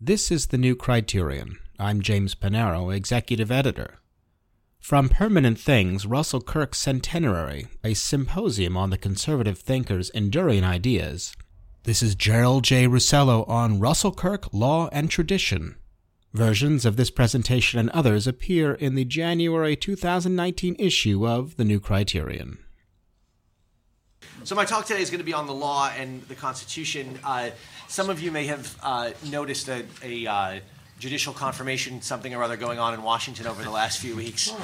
This is the new Criterion. I'm James Panero, Executive Editor. From Permanent Things, Russell Kirk's Centenary, a symposium on the conservative thinker's enduring ideas. This is Gerald J. Russello on Russell Kirk, Law and Tradition. Versions of this presentation and others appear in the January 2019 issue of The New Criterion. So my talk today is going to be on the law and the Constitution. Uh, some of you may have uh, noticed a, a uh, judicial confirmation, something or other, going on in Washington over the last few weeks,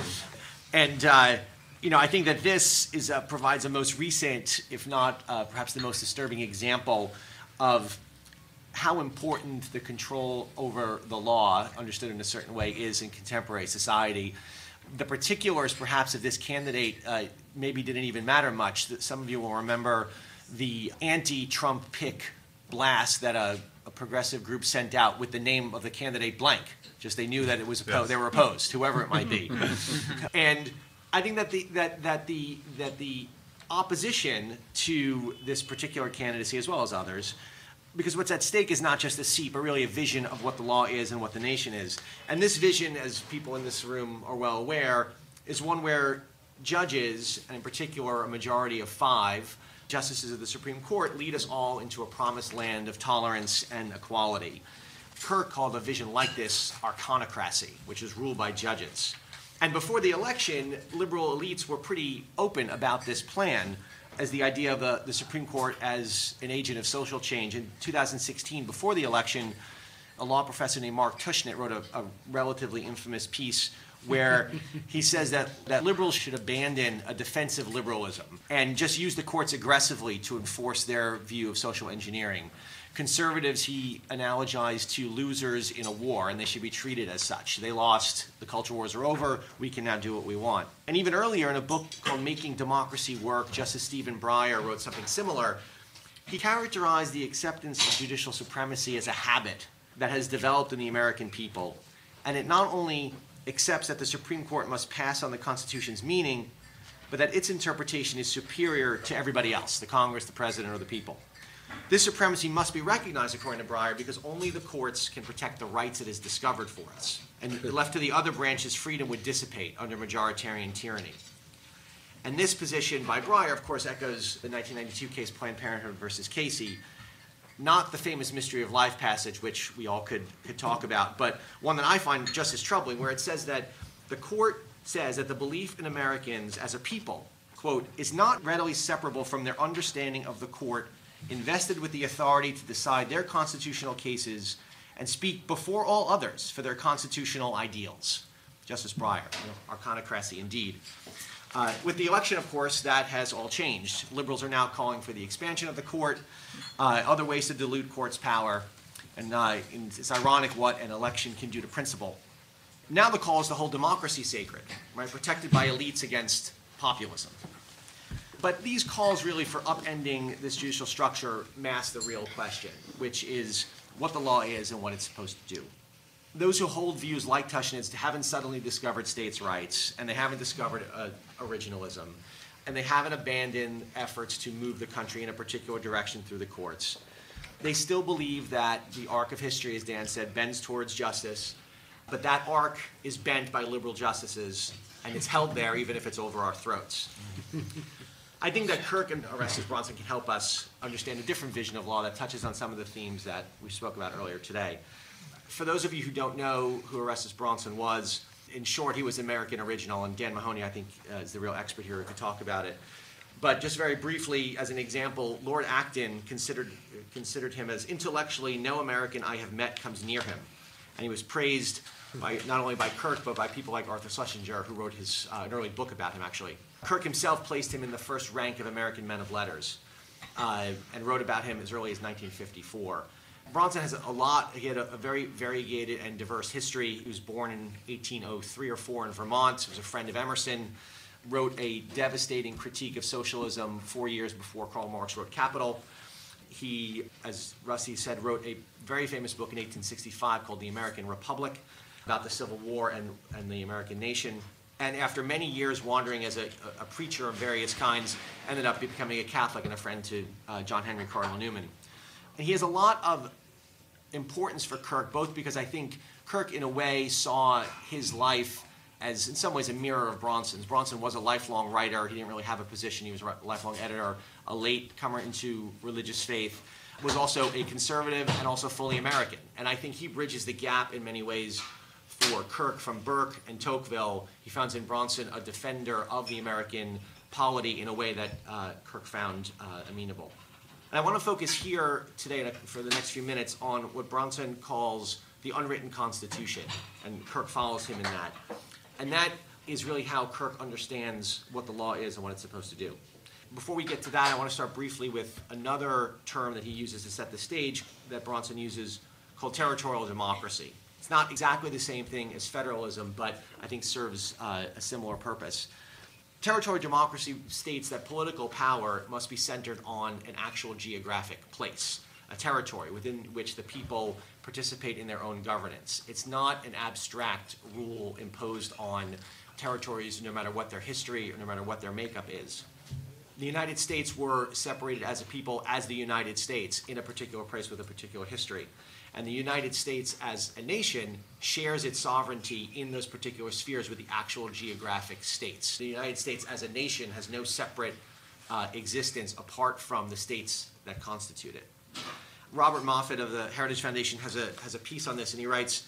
and uh, you know I think that this is uh, provides a most recent, if not uh, perhaps the most disturbing example of how important the control over the law, understood in a certain way, is in contemporary society. The particulars, perhaps, of this candidate uh, maybe didn't even matter much. That Some of you will remember the anti-Trump pick blast that a, a, progressive group sent out with the name of the candidate blank. Just they knew that it was opposed, yes. they were opposed, whoever it might be. and I think that the that that the that the opposition to this particular candidacy, as well as others, because what's at stake is not just a seat, but really a vision of what the law is and what the nation is. And this vision, as people in this room are well aware, is one where judges, and in particular a majority of five justices of the Supreme Court, lead us all into a promised land of tolerance and equality. Kirk called a vision like this arcanocracy, which is ruled by judges. And before the election, liberal elites were pretty open about this plan as the idea of the, the Supreme Court as an agent of social change. In 2016, before the election, a law professor named Mark Tushnet wrote a, a relatively infamous piece where he says that, that liberals should abandon a defensive liberalism and just use the courts aggressively to enforce their view of social engineering. Conservatives, he analogized to losers in a war, and they should be treated as such. They lost, the culture wars are over, we can now do what we want. And even earlier, in a book called Making Democracy Work, Justice Stephen Breyer wrote something similar. He characterized the acceptance of judicial supremacy as a habit that has developed in the American people. And it not only accepts that the Supreme Court must pass on the Constitution's meaning, but that its interpretation is superior to everybody else the Congress, the President, or the people. This supremacy must be recognized, according to Breyer, because only the courts can protect the rights it has discovered for us. And left to the other branches, freedom would dissipate under majoritarian tyranny. And this position by Breyer, of course, echoes the 1992 case Planned Parenthood versus Casey, not the famous mystery of life passage, which we all could, could talk about, but one that I find just as troubling, where it says that the court says that the belief in Americans as a people, quote, is not readily separable from their understanding of the court invested with the authority to decide their constitutional cases and speak before all others for their constitutional ideals. Justice Breyer, you know, indeed. Uh, with the election, of course, that has all changed. Liberals are now calling for the expansion of the court, uh, other ways to dilute court's power, and, uh, and it's ironic what an election can do to principle. Now the call is to hold democracy sacred, right, protected by elites against populism. But these calls really for upending this judicial structure mask the real question, which is what the law is and what it's supposed to do those who hold views like Tushnet's haven't suddenly discovered states' rights, and they haven't discovered uh, originalism, and they haven't abandoned efforts to move the country in a particular direction through the courts. They still believe that the arc of history, as Dan said, bends towards justice, but that arc is bent by liberal justices, and it's held there even if it's over our throats. I think that Kirk and Orestes Brownson can help us understand a different vision of law that touches on some of the themes that we spoke about earlier today for those of you who don't know who Orestes Brownson was, in short, he was American original, and Dan Mahoney, I think, uh, is the real expert here who could talk about it. But just very briefly, as an example, Lord Acton considered, considered him as intellectually no American I have met comes near him. And he was praised by, not only by Kirk, but by people like Arthur Schlesinger, who wrote his, uh, an early book about him, actually. Kirk himself placed him in the first rank of American men of letters uh, and wrote about him as early as 1954. Brownson has a lot, he had a, a, very variegated and diverse history. He was born in 1803 or 4 in Vermont, he was a friend of Emerson, wrote a devastating critique of socialism four years before Karl Marx wrote Capital. He, as Rusty said, wrote a very famous book in 1865 called The American Republic about the Civil War and, and the American nation. And after many years wandering as a, a preacher of various kinds, ended up becoming a Catholic and a friend to uh, John Henry Cardinal Newman. And he has a lot of importance for Kirk, both because I think Kirk, in a way, saw his life as, in some ways, a mirror of Brownson's. Brownson was a lifelong writer. He didn't really have a position. He was a lifelong editor, a late comer into religious faith, was also a conservative and also fully American. And I think he bridges the gap in many ways for Kirk from Burke and Tocqueville. He finds in Brownson a defender of the American polity in a way that uh, Kirk found uh, amenable. And I want to focus here today for the next few minutes on what Brownson calls the unwritten Constitution, and Kirk follows him in that. And that is really how Kirk understands what the law is and what it's supposed to do. Before we get to that, I want to start briefly with another term that he uses to set the stage that Brownson uses called territorial democracy. It's not exactly the same thing as federalism, but I think serves uh, a similar purpose. Territorial democracy states that political power must be centered on an actual geographic place, a territory within which the people participate in their own governance. It's not an abstract rule imposed on territories no matter what their history or no matter what their makeup is. The United States were separated as a people as the United States in a particular place with a particular history. And the United States as a nation shares its sovereignty in those particular spheres with the actual geographic states. The United States as a nation has no separate uh, existence apart from the states that constitute it. Robert Moffit of the Heritage Foundation has a, has a piece on this, and he writes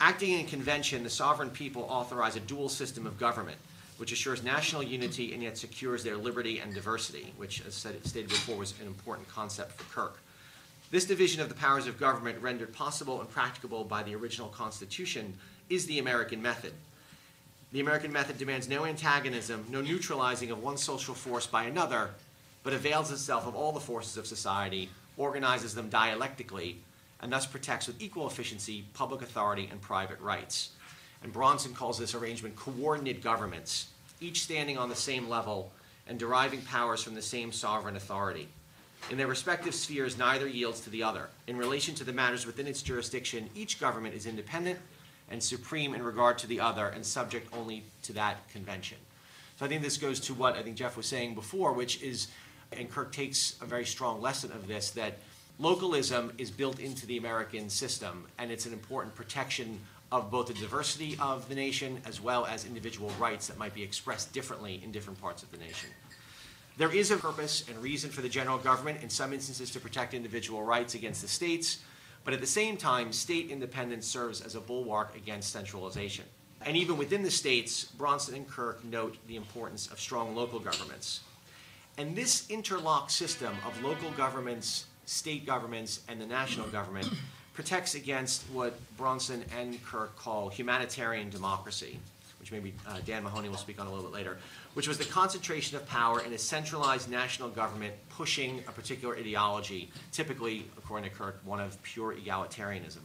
Acting in convention, the sovereign people authorize a dual system of government, which assures national unity and yet secures their liberty and diversity, which, as said, stated before, was an important concept for Kirk. This division of the powers of government, rendered possible and practicable by the original Constitution, is the American method. The American method demands no antagonism, no neutralizing of one social force by another, but avails itself of all the forces of society organizes them dialectically, and thus protects with equal efficiency public authority and private rights. And Brownson calls this arrangement coordinate governments, each standing on the same level and deriving powers from the same sovereign authority. In their respective spheres, neither yields to the other. In relation to the matters within its jurisdiction, each government is independent and supreme in regard to the other and subject only to that convention. So I think this goes to what I think Jeff was saying before, which is and Kirk takes a very strong lesson of this that localism is built into the American system, and it's an important protection of both the diversity of the nation as well as individual rights that might be expressed differently in different parts of the nation. There is a purpose and reason for the general government, in some instances, to protect individual rights against the states, but at the same time, state independence serves as a bulwark against centralization. And even within the states, Brownson and Kirk note the importance of strong local governments. And this interlocked system of local governments, state governments, and the national government protects against what Brownson and Kirk call humanitarian democracy, which maybe uh, Dan Mahoney will speak on a little bit later, which was the concentration of power in a centralized national government pushing a particular ideology, typically, according to Kirk, one of pure egalitarianism.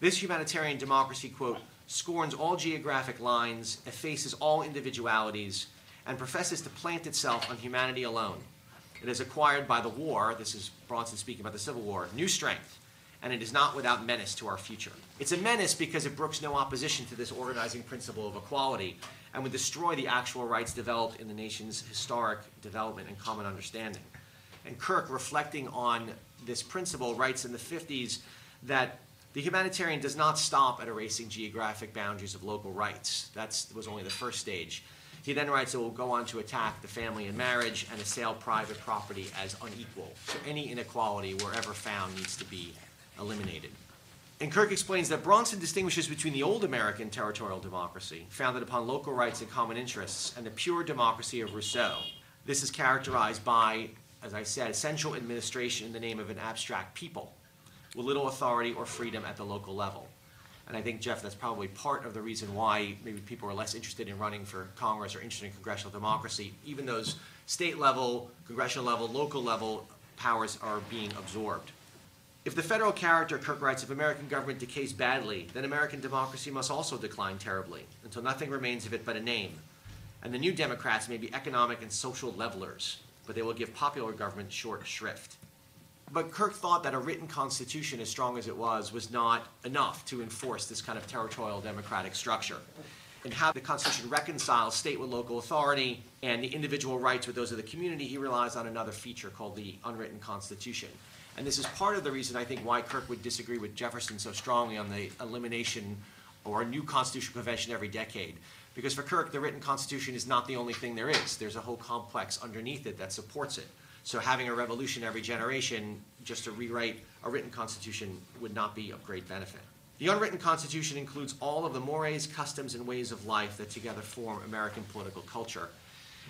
This humanitarian democracy, quote, scorns all geographic lines, effaces all individualities, and professes to plant itself on humanity alone. It has acquired by the war, this is Brownson speaking about the Civil War, new strength, and it is not without menace to our future. It's a menace because it brooks no opposition to this organizing principle of equality and would destroy the actual rights developed in the nation's historic development and common understanding. And Kirk, reflecting on this principle, writes in the 50s that the humanitarian does not stop at erasing geographic boundaries of local rights. That was only the first stage. He then writes it will go on to attack the family and marriage and assail private property as unequal. So any inequality, wherever found, needs to be eliminated. And Kirk explains that Brownson distinguishes between the old American territorial democracy, founded upon local rights and common interests, and the pure democracy of Rousseau. This is characterized by, as I said, central administration in the name of an abstract people, with little authority or freedom at the local level. And I think, Jeff, that's probably part of the reason why maybe people are less interested in running for Congress or interested in congressional democracy. Even those state level, congressional level, local level powers are being absorbed. If the federal character, Kirk writes, of American government decays badly, then American democracy must also decline terribly, until nothing remains of it but a name. And the new Democrats may be economic and social levelers, but they will give popular government short shrift. But Kirk thought that a written constitution, as strong as it was, was not enough to enforce this kind of territorial democratic structure. And how the Constitution reconciles state with local authority and the individual rights with those of the community, he relies on another feature called the unwritten Constitution. And this is part of the reason I think why Kirk would disagree with Jefferson so strongly on the elimination or a new constitutional convention every decade. Because for Kirk, the written constitution is not the only thing there is. There's a whole complex underneath it that supports it. So having a revolution every generation just to rewrite a written constitution would not be of great benefit. The unwritten constitution includes all of the mores, customs, and ways of life that together form American political culture.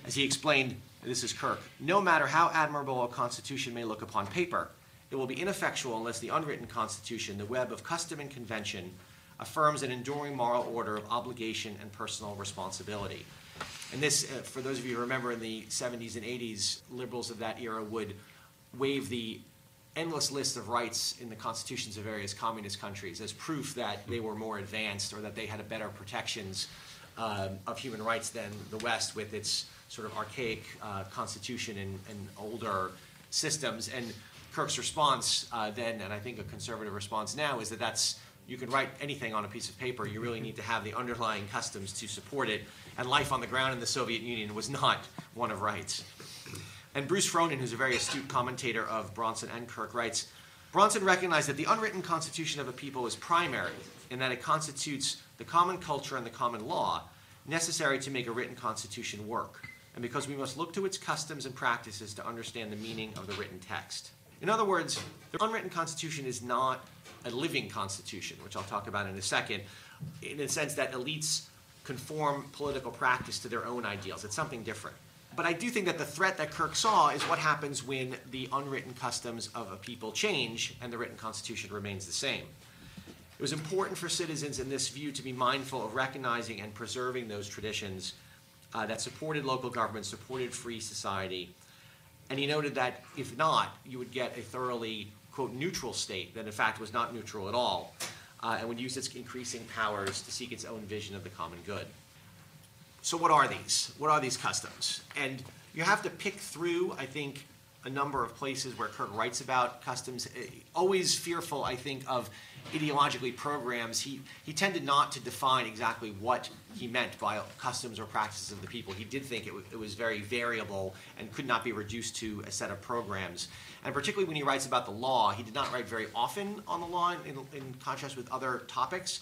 As he explained, this is Kirk, no matter how admirable a constitution may look upon paper, it will be ineffectual unless the unwritten constitution, the web of custom and convention, affirms an enduring moral order of obligation and personal responsibility. And this, uh, for those of you who remember in the 70s and 80s, liberals of that era would wave the endless list of rights in the constitutions of various communist countries as proof that they were more advanced or that they had better protections um, of human rights than the West with its sort of archaic uh, constitution and, and, older systems. And Kirk's response uh, then, and I think a conservative response now, is that that's you can write anything on a piece of paper. You really need to have the underlying customs to support it. And life on the ground in the Soviet Union was not one of rights. And Bruce Frohnen, who's a very astute commentator of Brownson and Kirk, writes Brownson recognized that the unwritten constitution of a people is primary in that it constitutes the common culture and the common law necessary to make a written constitution work, and because we must look to its customs and practices to understand the meaning of the written text. In other words, the unwritten constitution is not a living constitution, which I'll talk about in a second, in a sense that elites conform political practice to their own ideals. It's something different. But I do think that the threat that Kirk saw is what happens when the unwritten customs of a people change and the written constitution remains the same. It was important for citizens in this view to be mindful of recognizing and preserving those traditions uh, that supported local government, supported free society. And he noted that if not, you would get a thoroughly quote, neutral state that in fact was not neutral at all, uh, and would use its increasing powers to seek its own vision of the common good. So, what are these? What are these customs? And you have to pick through, I think, a number of places where Kirk writes about customs. Eh, always fearful, I think, of ideologically programs. He, he tended not to define exactly what he meant by customs or practices of the people. He did think it, it was very variable and could not be reduced to a set of programs. And particularly when he writes about the law, he did not write very often on the law in, in contrast with other topics.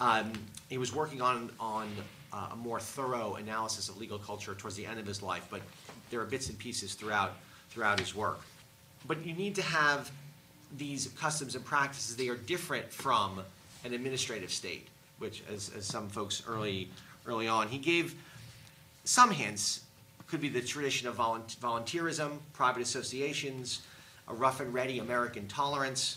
Um, he was working on, on uh, a more thorough analysis of legal culture towards the end of his life, but there are bits and pieces throughout, throughout his work. But you need to have these customs and practices, they are different from an administrative state, which, as, as some folks early, early on, he gave some hints. Could be the tradition of volunteerism, private associations, a rough and ready American tolerance,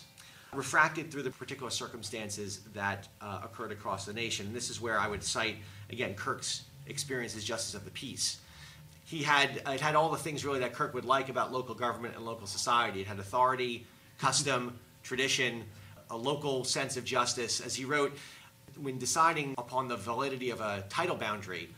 refracted through the particular circumstances that uh, occurred across the nation. And this is where I would cite, again, Kirk's experience as Justice of the Peace. He had, it had all the things really that Kirk would like about local government and local society. It had authority, custom, tradition, a local sense of justice. As he wrote, when deciding upon the validity of a title boundary,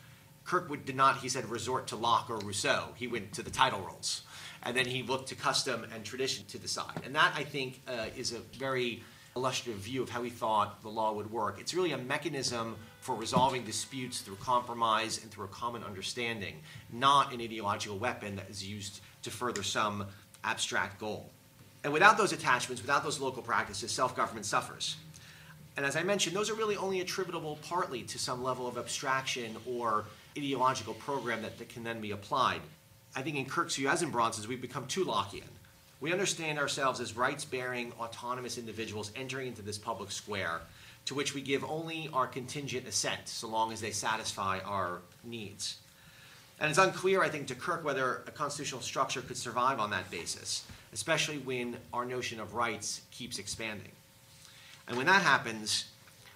Kirkwood did not, he said, resort to Locke or Rousseau. He went to the title rules. And then he looked to custom and tradition to decide. And that, I think, uh, is a very illustrative view of how he thought the law would work. It's really a mechanism for resolving disputes through compromise and through a common understanding, not an ideological weapon that is used to further some abstract goal. And without those attachments, without those local practices, self government suffers. And as I mentioned, those are really only attributable partly to some level of abstraction or ideological program that, that can then be applied. I think in Kirk's view, as in Brownson's, we've become too Lockean. We understand ourselves as rights bearing, autonomous individuals entering into this public square to which we give only our contingent assent so long as they satisfy our needs. And it's unclear, I think, to Kirk whether a constitutional structure could survive on that basis especially when our notion of rights keeps expanding. And when that happens,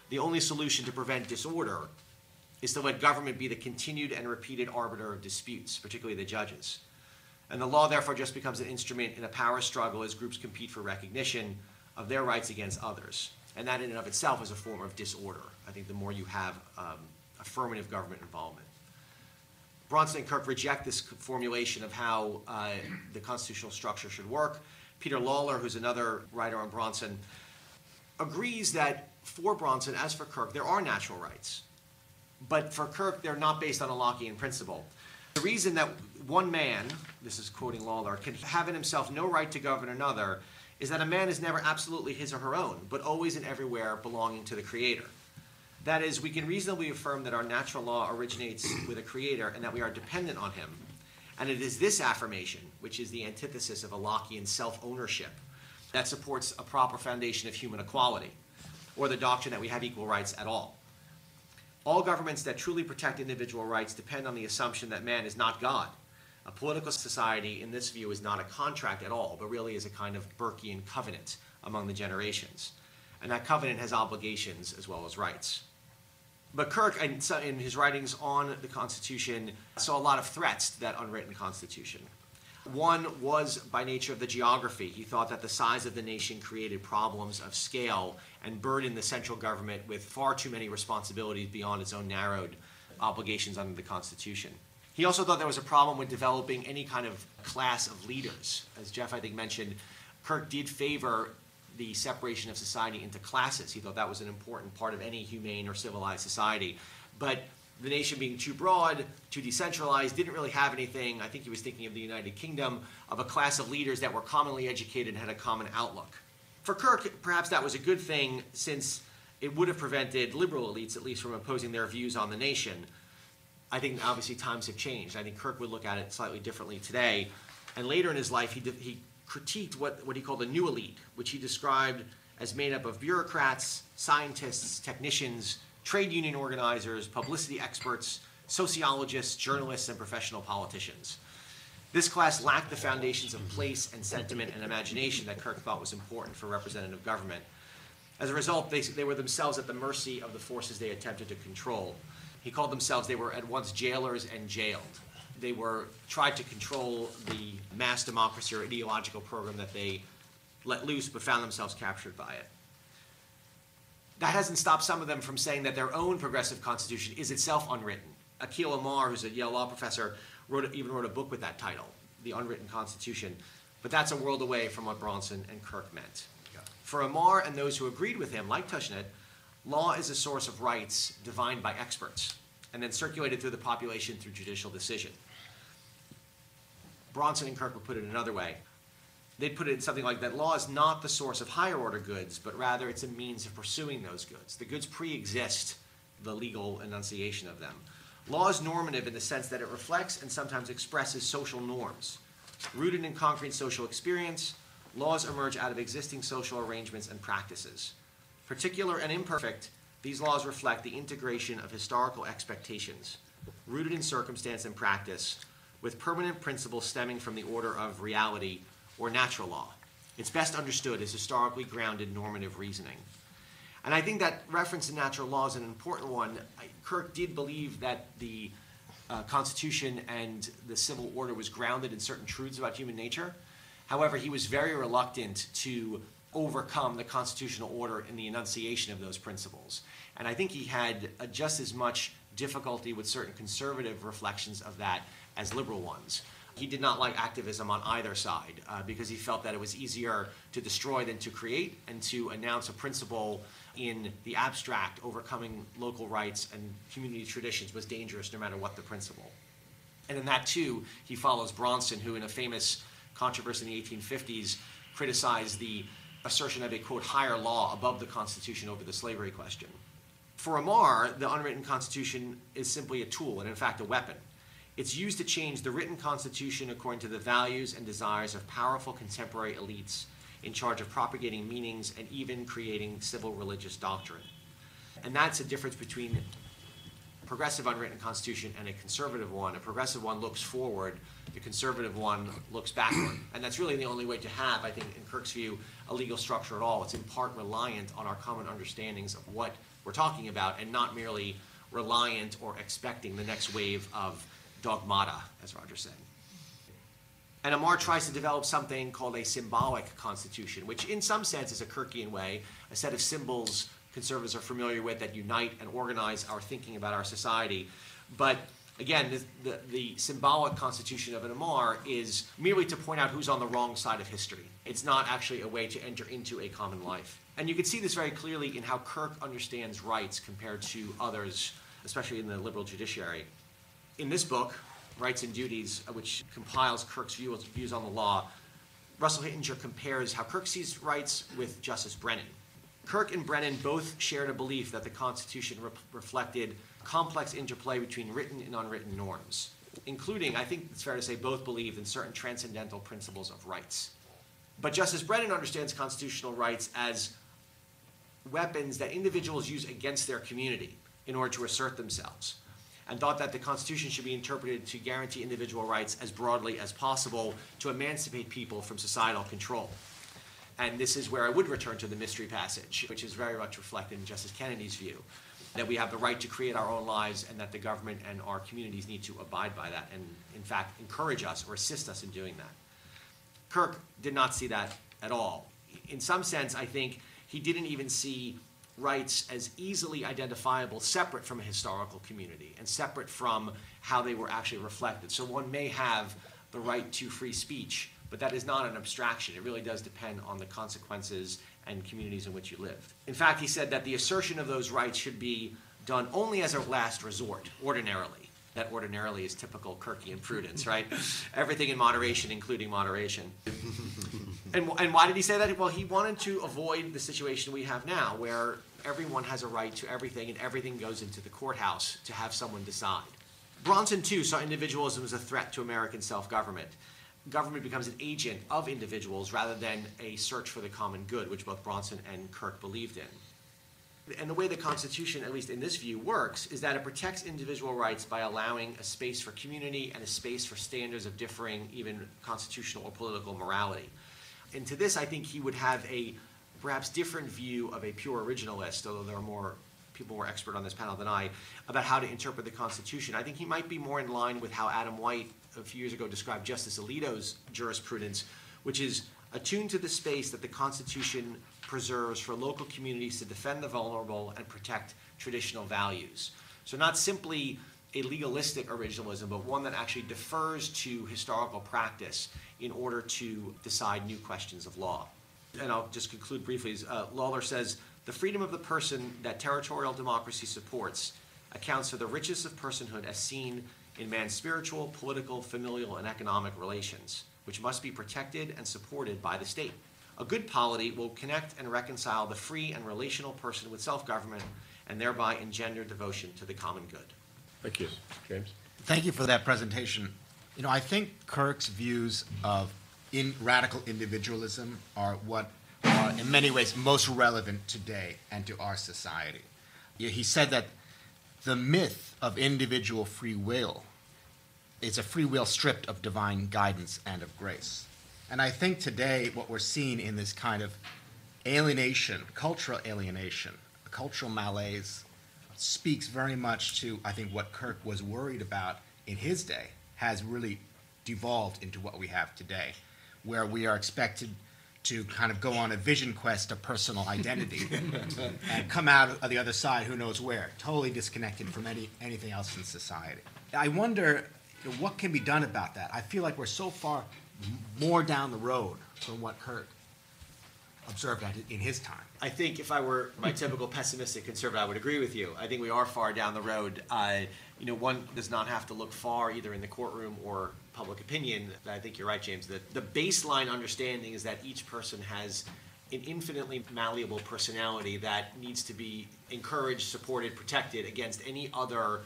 the only solution to prevent disorder is to let government be the continued and repeated arbiter of disputes, particularly the judges. And the law, therefore, just becomes an instrument in a power struggle as groups compete for recognition of their rights against others. And that, in and of itself, is a form of disorder. I think the more you have um, affirmative government involvement. Brownson and Kirk reject this formulation of how uh, the constitutional structure should work. Peter Lawler, who's another writer on Brownson, agrees that for Brownson, as for Kirk, there are natural rights. But for Kirk, they're not based on a Lockean principle. The reason that one man, this is quoting Lawler, can have in himself no right to govern another is that a man is never absolutely his or her own, but always and everywhere belonging to the Creator. That is, we can reasonably affirm that our natural law originates with a Creator and that we are dependent on Him. And it is this affirmation, which is the antithesis of a Lockean self ownership, that supports a proper foundation of human equality, or the doctrine that we have equal rights at all. All governments that truly protect individual rights depend on the assumption that man is not God. A political society, in this view, is not a contract at all, but really is a kind of Burkean covenant among the generations. And that covenant has obligations as well as rights. But Kirk, in his writings on the Constitution, saw a lot of threats to that unwritten Constitution. One was by nature of the geography. He thought that the size of the nation created problems of scale and burdened the central government with far too many responsibilities beyond its own narrowed obligations under the Constitution. He also thought there was a problem with developing any kind of class of leaders. As Jeff, I think, mentioned, Kirk did favor the separation of society into classes. He thought that was an important part of any humane or civilized society. But the nation being too broad, too decentralized, didn't really have anything. I think he was thinking of the United Kingdom, of a class of leaders that were commonly educated and had a common outlook. For Kirk, perhaps that was a good thing since it would have prevented liberal elites, at least, from imposing their views on the nation. I think obviously times have changed. I think Kirk would look at it slightly differently today. And later in his life, he, did, he critiqued what, what he called the new elite, which he described as made up of bureaucrats, scientists, technicians, trade union organizers, publicity experts, sociologists, journalists, and professional politicians. This class lacked the foundations of place and sentiment and imagination that Kirk thought was important for representative government. As a result, they, they were themselves at the mercy of the forces they attempted to control. He called themselves, they were at once jailers and jailed. They were tried to control the mass democracy or ideological program that they let loose, but found themselves captured by it that hasn't stopped some of them from saying that their own progressive constitution is itself unwritten. Akhil Amar, who's a Yale law professor, wrote, even wrote a book with that title, The Unwritten Constitution. But that's a world away from what Brownson and Kirk meant. For Amar and those who agreed with him, like Tushnet, law is a source of rights divined by experts and then circulated through the population through judicial decision. Brownson and Kirk would put it another way they'd put it in something like that law is not the source of higher order goods, but rather it's a means of pursuing those goods. The goods pre exist the legal enunciation of them. Law is normative in the sense that it reflects and sometimes expresses social norms. Rooted in concrete social experience, laws emerge out of existing social arrangements and practices. Particular and imperfect, these laws reflect the integration of historical expectations, rooted in circumstance and practice, with permanent principles stemming from the order of reality or natural law. It's best understood as historically grounded normative reasoning. And I think that reference to natural law is an important one. Kirk did believe that the uh, Constitution and the civil order was grounded in certain truths about human nature. However, he was very reluctant to overcome the constitutional order in the enunciation of those principles. And I think he had uh, just as much difficulty with certain conservative reflections of that as liberal ones. He did not like activism on either side uh, because he felt that it was easier to destroy than to create and to announce a principle in the abstract, overcoming local rights and community traditions was dangerous no matter what the principle. And in that, too, he follows Brownson, who, in a famous controversy in the 1850s, criticized the assertion of a quote higher law above the Constitution over the slavery question. For Amar, the unwritten Constitution is simply a tool and, in fact, a weapon. It's used to change the written constitution according to the values and desires of powerful contemporary elites in charge of propagating meanings and even creating civil religious doctrine. And that's the difference between progressive unwritten constitution and a conservative one. A progressive one looks forward, the conservative one looks backward. And that's really the only way to have, I think, in Kirk's view, a legal structure at all. It's in part reliant on our common understandings of what we're talking about and not merely reliant or expecting the next wave of dogmata, as Roger said. And Amar tries to develop something called a symbolic constitution, which in some sense is a Kirkian way, a set of symbols conservatives are familiar with that unite and organize our thinking about our society. But again, the, the, the, symbolic constitution of an Amar is merely to point out who's on the wrong side of history. It's not actually a way to enter into a common life. And you can see this very clearly in how Kirk understands rights compared to others, especially in the liberal judiciary in this book, Rights and Duties, which compiles Kirk's views on the law, Russell Hittinger compares how Kirk sees rights with Justice Brennan. Kirk and Brennan both shared a belief that the Constitution re- reflected complex interplay between written and unwritten norms, including, I think it's fair to say, both believed in certain transcendental principles of rights. But Justice Brennan understands constitutional rights as weapons that individuals use against their community in order to assert themselves, and thought that the Constitution should be interpreted to guarantee individual rights as broadly as possible to emancipate people from societal control. And this is where I would return to the mystery passage, which is very much reflected in Justice Kennedy's view that we have the right to create our own lives and that the government and our communities need to abide by that and, in fact, encourage us or assist us in doing that. Kirk did not see that at all. In some sense, I think he didn't even see rights as easily identifiable separate from a historical community and separate from how they were actually reflected. So one may have the right to free speech, but that is not an abstraction. It really does depend on the consequences and communities in which you live. In fact, he said that the assertion of those rights should be done only as a last resort, ordinarily. That ordinarily is typical Kirkian prudence, right? Everything in moderation, including moderation. and, and why did he say that? Well, he wanted to avoid the situation we have now, where everyone has a right to everything and everything goes into the courthouse to have someone decide. Brownson, too, saw individualism as a threat to American self government. Government becomes an agent of individuals rather than a search for the common good, which both Brownson and Kirk believed in. And the way the Constitution, at least in this view, works is that it protects individual rights by allowing a space for community and a space for standards of differing, even constitutional or political morality. And to this, I think he would have a perhaps different view of a pure originalist, although there are more people more expert on this panel than I, about how to interpret the Constitution. I think he might be more in line with how Adam White a few years ago described Justice Alito's jurisprudence, which is attuned to the space that the Constitution preserves for local communities to defend the vulnerable and protect traditional values. So, not simply a legalistic originalism, but one that actually defers to historical practice in order to decide new questions of law. And I'll just conclude briefly. Uh, Lawler says the freedom of the person that territorial democracy supports accounts for the richness of personhood as seen in man's spiritual, political, familial, and economic relations, which must be protected and supported by the state. A good polity will connect and reconcile the free and relational person with self government and thereby engender devotion to the common good. Thank you. James? Thank you for that presentation. You know, I think Kirk's views of in radical individualism are what are in many ways most relevant today and to our society. He said that the myth of individual free will is a free will stripped of divine guidance and of grace. And I think today what we're seeing in this kind of alienation, cultural alienation, cultural malaise, speaks very much to, I think, what Kirk was worried about in his day has really devolved into what we have today, where we are expected to kind of go on a vision quest of personal identity and come out of the other side who knows where, totally disconnected from any, anything else in society. I wonder you know, what can be done about that. I feel like we're so far more down the road from what Kirk observed in his time. I think if I were my typical pessimistic conservative, I would agree with you. I think we are far down the road. Uh, you know, one does not have to look far either in the courtroom or public opinion. I think you're right, James. That the baseline understanding is that each person has an infinitely malleable personality that needs to be encouraged, supported, protected against any other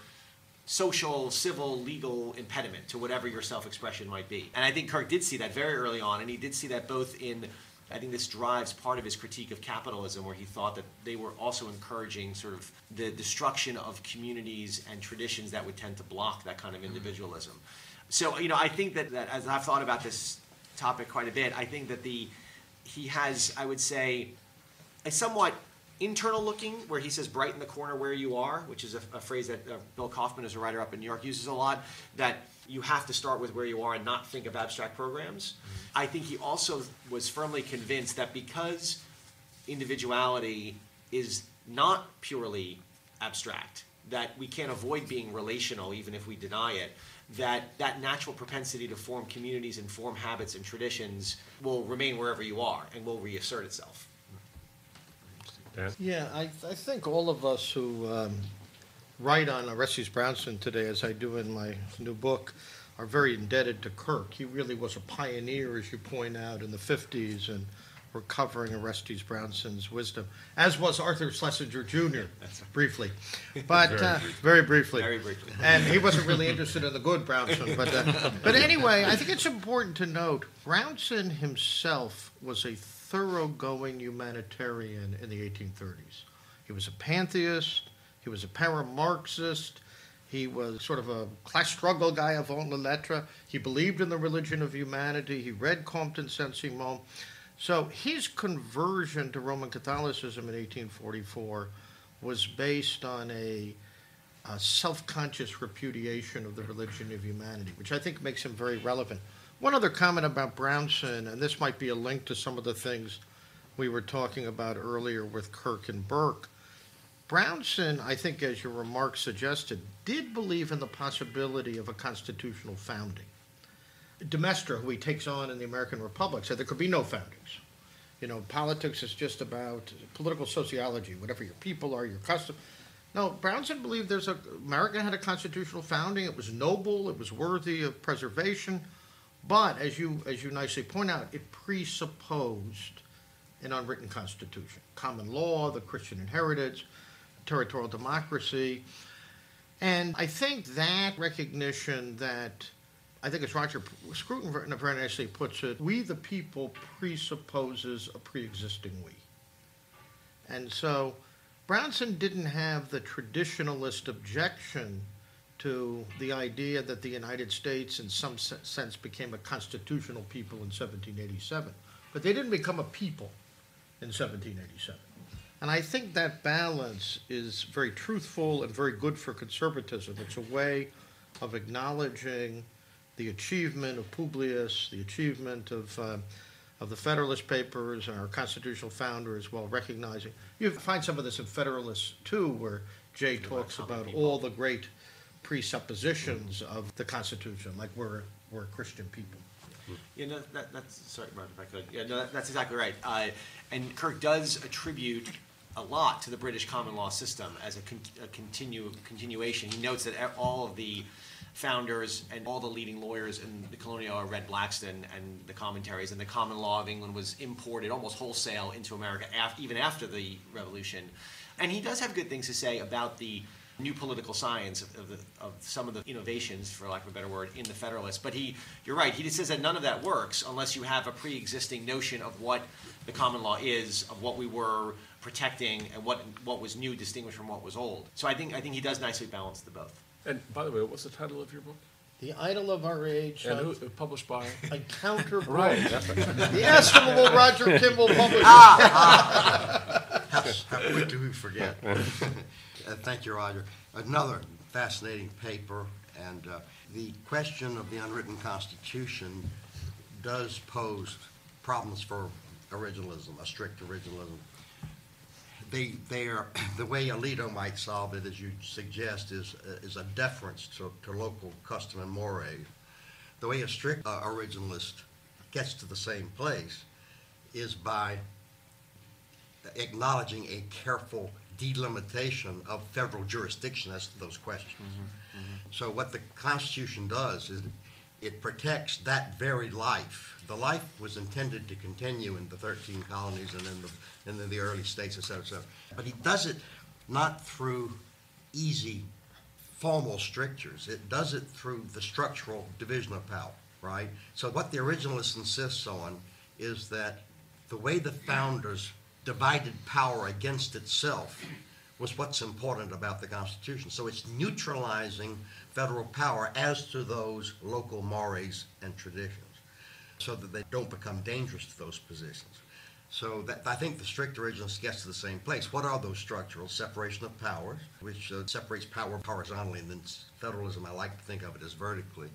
social, civil, legal impediment to whatever your self expression might be. And I think Kirk did see that very early on, and he did see that both in I think this drives part of his critique of capitalism, where he thought that they were also encouraging sort of the destruction of communities and traditions that would tend to block that kind of mm-hmm. individualism. So, you know, I think that, that as I've thought about this topic quite a bit, I think that the he has, I would say, a somewhat internal looking, where he says "brighten the corner where you are," which is a, a phrase that uh, Bill Kauffman, as a writer up in New York, uses a lot. That you have to start with where you are and not think of abstract programs. Mm-hmm. I think he also was firmly convinced that because individuality is not purely abstract, that we can't avoid being relational even if we deny it, that that natural propensity to form communities and form habits and traditions will remain wherever you are and will reassert itself. Dan? Yeah, I, I think all of us who um, write on Orestes Brownson today, as I do in my new book, are very indebted to Kirk. He really was a pioneer, as you point out, in the 50s and recovering Orestes Brownson's wisdom, as was Arthur Schlesinger Jr. briefly, but Very uh, briefly. very briefly. Very briefly. And he wasn't really interested in the good Brownson, but uh, but anyway, I think it's important to note Brownson himself was a thoroughgoing humanitarian in the 1830s. He was a pantheist. He was a para-Marxist. He was sort of a class struggle guy avant la lettre. He believed in the religion of humanity. He read Comte and Saint-Simon. So his conversion to Roman Catholicism in 1844 was based on a, a self-conscious repudiation of the religion of humanity, which I think makes him very relevant. One other comment about Brownson, and this might be a link to some of the things we were talking about earlier with Kirk and Burke. Brownson, I think, as your remarks suggested, did believe in the possibility of a constitutional founding. De Maistre, who he takes on in the American Republic, said there could be no foundings. You know, politics is just about political sociology, whatever your people are, your custom. No, Brownson believed there's a America had a constitutional founding. It was noble. It was worthy of preservation. But as you as you nicely point out, it presupposed an unwritten constitution, common law, the Christian inheritance, territorial democracy, and I think that recognition that I think as Roger Scruton very nicely puts it, we the people presupposes a pre-existing we. And so Brownson didn't have the traditionalist objection to the idea that the United States, in some sense, became a constitutional people in 1787. But they didn't become a people in 1787. And I think that balance is very truthful and very good for conservatism. It's a way of acknowledging the achievement of Publius, the achievement of, uh, of the Federalist Papers and our constitutional founders, while recognizing. You find some of this in Federalists too, where Jay talks about all the great presuppositions of the Constitution, like we're, we're a Christian people. Yeah, no, that, that's, sorry, Mark, if I could. Yeah, no, that- that's exactly right. Uh, and Kirk does attribute a lot to the British common law system as a, con- a continue, continuation. He notes that all of the founders and all the leading lawyers in the colonial era read Blackstone and the commentaries, and the common law of England was imported almost wholesale into America even after the Revolution. And he does have good things to say about the new political science of, of, the, of some of the innovations, for lack of a better word, in the Federalists. But he, you're right, he just says that none of that works unless you have a pre-existing notion of what the common law is, of what we were protecting, and what what was new, distinguished from what was old. So I think I think he does nicely balance the both. And by the way, what's the title of your book? The idol of our age, And who, uh, published by? a counter Right, that's right. The estimable Roger Kimball publisher. How, how quick do we forget? Uh, Thank you, Roger. Another fascinating paper, and uh, the question of the unwritten Constitution does pose problems for originalism, a strict originalism. They, they are, the way Alito might solve it, as you suggest, is, uh, is a deference to, to local custom and mores. The way a strict uh, originalist gets to the same place is by acknowledging a careful delimitation of federal jurisdiction as to those questions. So what the Constitution does is it protects that very life. The life was intended to continue in the 13 colonies and in the, in the early states, et cetera, et cetera. But he does it not through easy formal strictures. It does it through the structural division of power, right? So what the originalist insists on is that the way the founders divided power against itself was what's important about the Constitution. So it's neutralizing federal power as to those local mores and traditions so that they don't become dangerous to those positions. So that, I think the strict originalist gets to the same place. What are those structural separation of powers, which uh, separates power horizontally, and then federalism, I like to think of it as vertically.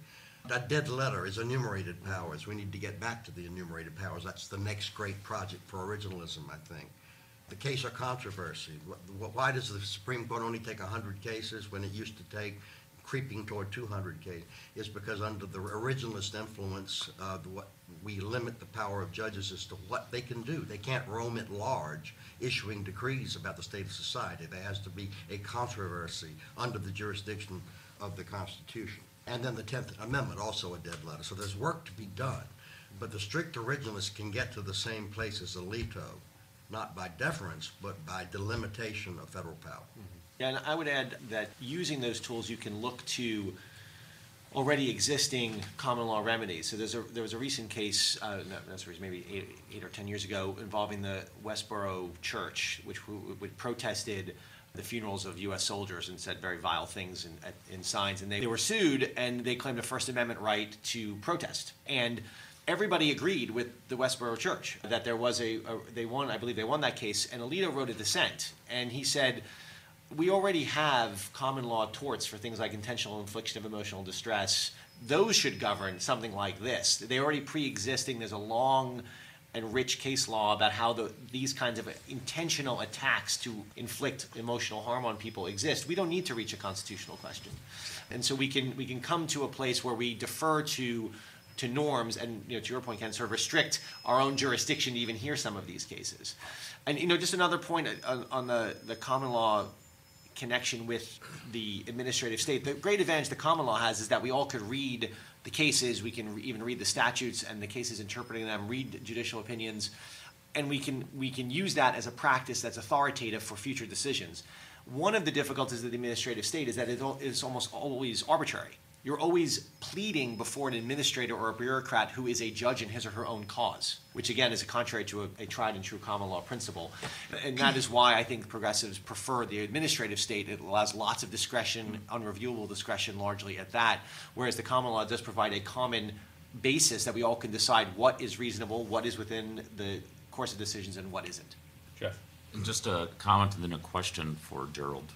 A dead letter is enumerated powers. We need to get back to the enumerated powers. That's the next great project for originalism, I think. The case or controversy. Wh- wh- Why does the Supreme Court only take 100 cases when it used to take creeping toward 200 cases? Is because under the originalist influence, what, we limit the power of judges as to what they can do. They can't roam at large issuing decrees about the state of society. There has to be a controversy under the jurisdiction of the Constitution. And then the Tenth Amendment, also a dead letter. So there's work to be done. But the strict originalists can get to the same place as Alito, not by deference, but by delimitation of federal power. Yeah, and I would add that using those tools, you can look to already existing common law remedies. So there's a, there was a recent case, uh, no, not so maybe eight, eight or 10 years ago, involving the Westboro Church, which w- w- protested the funerals of U.S. soldiers and said very vile things in, in signs. And they, they were sued, and they claimed a First Amendment right to protest. And everybody agreed with the Westboro Church that there was a, a they won, I believe they won that case, and Alito wrote a dissent, and he said, we already have common law torts for things like intentional infliction of emotional distress. Those should govern something like this. They already pre-existing. There's a long and rich case law about how the, these kinds of intentional attacks to inflict emotional harm on people exist. We don't need to reach a constitutional question, and so we can we can come to a place where we defer to to norms and you know to your point, can sort of restrict our own jurisdiction to even hear some of these cases. And you know, just another point uh, on, on the the common law connection with the administrative state. The great advantage the common law has is that we all could read the cases, we can re- even read the statutes and the cases interpreting them, read judicial opinions, and we can we can use that as a practice that's authoritative for future decisions. One of the difficulties of the administrative state is that it al- is almost always arbitrary. You're always pleading before an administrator or a bureaucrat who is a judge in his or her own cause, which again is contrary to a, a tried and true common law principle. And that is why I think progressives prefer the administrative state. It allows lots of discretion, unreviewable discretion largely at that, whereas the common law does provide a common basis that we all can decide what is reasonable, what is within the course of decisions, and what isn't. Jeff? And just a comment and then a question for Gerald.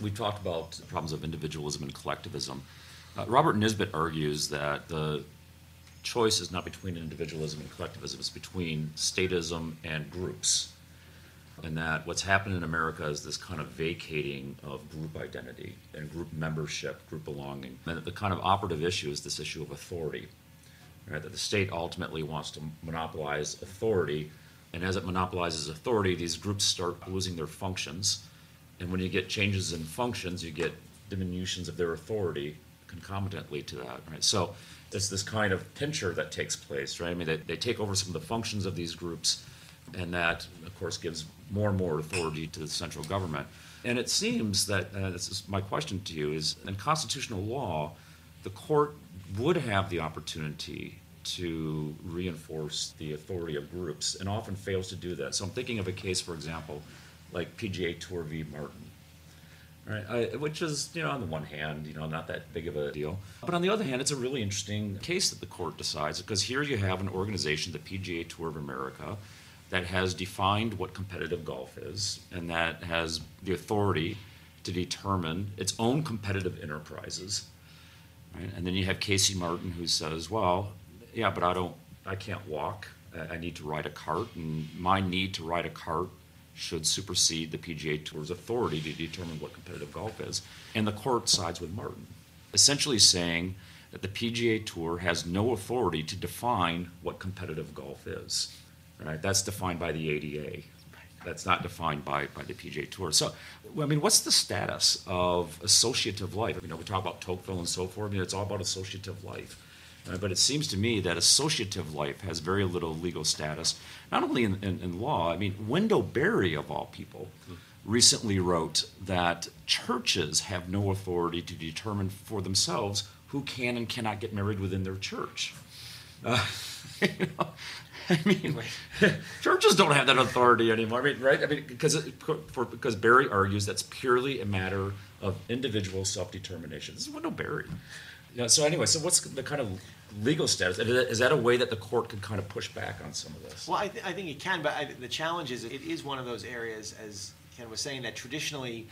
We talked about the problems of individualism and collectivism. Uh, Robert Nisbet argues that the choice is not between individualism and collectivism, it's between statism and groups. And that what's happened in America is this kind of vacating of group identity and group membership, group belonging. And that the kind of operative issue is this issue of authority right, that the state ultimately wants to monopolize authority. And as it monopolizes authority, these groups start losing their functions. And when you get changes in functions, you get diminutions of their authority concomitantly to that, right? So it's this kind of tincture that takes place, right? I mean, they, they take over some of the functions of these groups, and that, of course, gives more and more authority to the central government. And it seems that, uh, this is my question to you, is in constitutional law, the court would have the opportunity to reinforce the authority of groups and often fails to do that. So I'm thinking of a case, for example, like PGA Tour v. Martin. Right, I, which is, you know, on the one hand, you know, not that big of a deal. But on the other hand, it's a really interesting case that the court decides because here you have an organization, the PGA Tour of America, that has defined what competitive golf is and that has the authority to determine its own competitive enterprises. Right? And then you have Casey Martin who says, well, yeah, but I don't, I can't walk. I I need to ride a cart, and my need to ride a cart should supersede the PGA Tour's authority to determine what competitive golf is. And the court sides with Martin, essentially saying that the PGA Tour has no authority to define what competitive golf is. Right? That's defined by the ADA. That's not defined by, by the PGA Tour. So, I mean, what's the status of associative life? You know, we talk about Tocqueville and so forth. I mean, it's all about associative life. Uh, but it seems to me that associative life has very little legal status, not only in, in, in law. I mean, Wendell Berry, of all people, recently wrote that churches have no authority to determine for themselves who can and cannot get married within their church. Uh, you know, I mean, churches don't have that authority anymore. I mean, right? I mean, because it, for, because Berry argues that's purely a matter of individual self-determination. This is Wendell Berry. Yeah, so anyway, so what's the kind of legal status? Is that a way that the court could kind of push back on some of this? Well, I, th- I think it can, but I, the challenge is it is one of those areas, as Ken was saying, that traditionally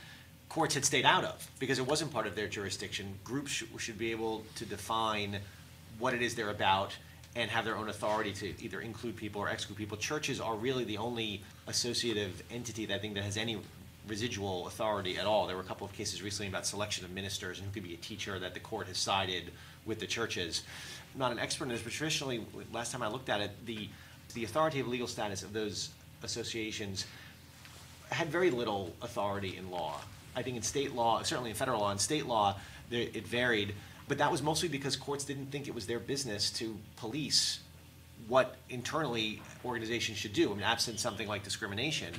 courts had stayed out of because it wasn't part of their jurisdiction. Groups sh- should be able to define what it is they're about and have their own authority to either include people or exclude people. Churches are really the only associative entity that I think that has any residual authority at all. There were a couple of cases recently about selection of ministers and who could be a teacher that the court has sided with the churches. I'm not an expert in this, but traditionally, last time I looked at it, the the authority of legal status of those associations had very little authority in law. I think in state law, certainly in federal law, in state law, it varied. But that was mostly because courts didn't think it was their business to police what internally organizations should do, I mean, absent something like discrimination.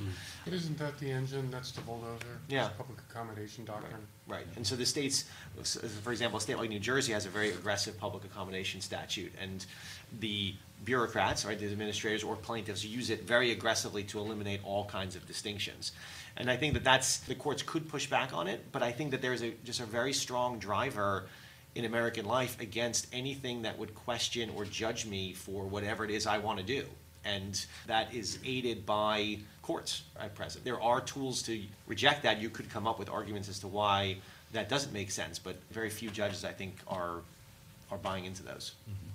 But isn't that the engine, that's the bulldozer? Yeah. It's Public accommodation doctrine. Right, and so the states, for example, a state like New Jersey has a very aggressive public accommodation statute, and the bureaucrats, right, the administrators or plaintiffs use it very aggressively to eliminate all kinds of distinctions. And I think that that's, the courts could push back on it, but I think that there's a, just a very strong driver in American life against anything that would question or judge me for whatever it is I want to do. And that is aided by courts at present. There are tools to reject that. You could come up with arguments as to why that doesn't make sense, but very few judges, I think, are, are buying into those. Mm-hmm.